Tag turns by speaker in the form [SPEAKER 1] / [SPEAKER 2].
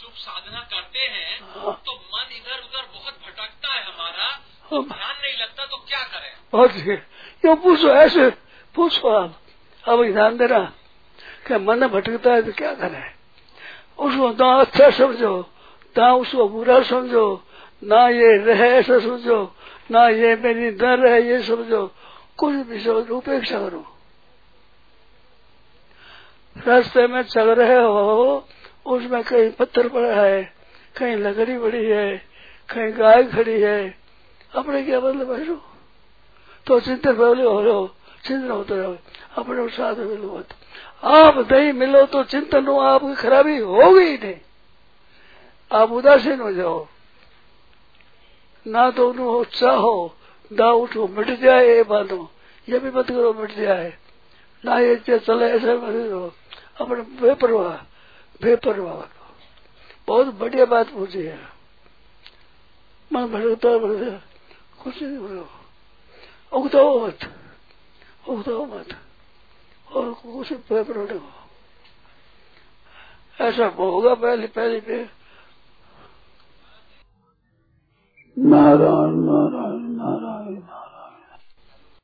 [SPEAKER 1] चुप साधना करते हैं
[SPEAKER 2] हाँ।
[SPEAKER 1] तो मन इधर उधर बहुत भटकता है हमारा। तो
[SPEAKER 2] हाँ।
[SPEAKER 1] ध्यान नहीं लगता तो क्या करें?
[SPEAKER 2] है क्यों पूछो ऐसे पूछो आप। अब ध्यान देना कि मन भटकता है तो क्या करें? उसको ना अच्छा समझो ना उसको बुरा समझो ना ये रहे ऐसा समझो ना ये मेरी न रहे ये समझो। कुछ भी समझो उपेक्षा करो। रास्ते में चल रहे हो उसमें कहीं पत्थर पड़ा है, कहीं लकड़ी पड़ी है, कहीं गाय खड़ी है। अपने क्या मतलब है तो चिंतन बोले, हो रहे हो, चिंतन होते रहो, अपने साथ मिलो मत। आप नहीं मिलो तो चिंतन हो आपकी खराबी होगी ही नहीं। आप उदासीन हो जाओ। ना तो उन्हों चाहो ना उठो मिट जाए ये बांधो ये भी मत करो, मिट जाए। ना ये चले, ऐसे मत करो। अपने बेपरवाह। बेपरवाह बहुत बढ़िया बात पूछी है। मन भटकता भटकता, कुछ नहीं बोलो। उगताओ मत उगताओ मत। और कुछ पेपर हो ऐसा होगा पहले पहले पे। नारायण नारायण।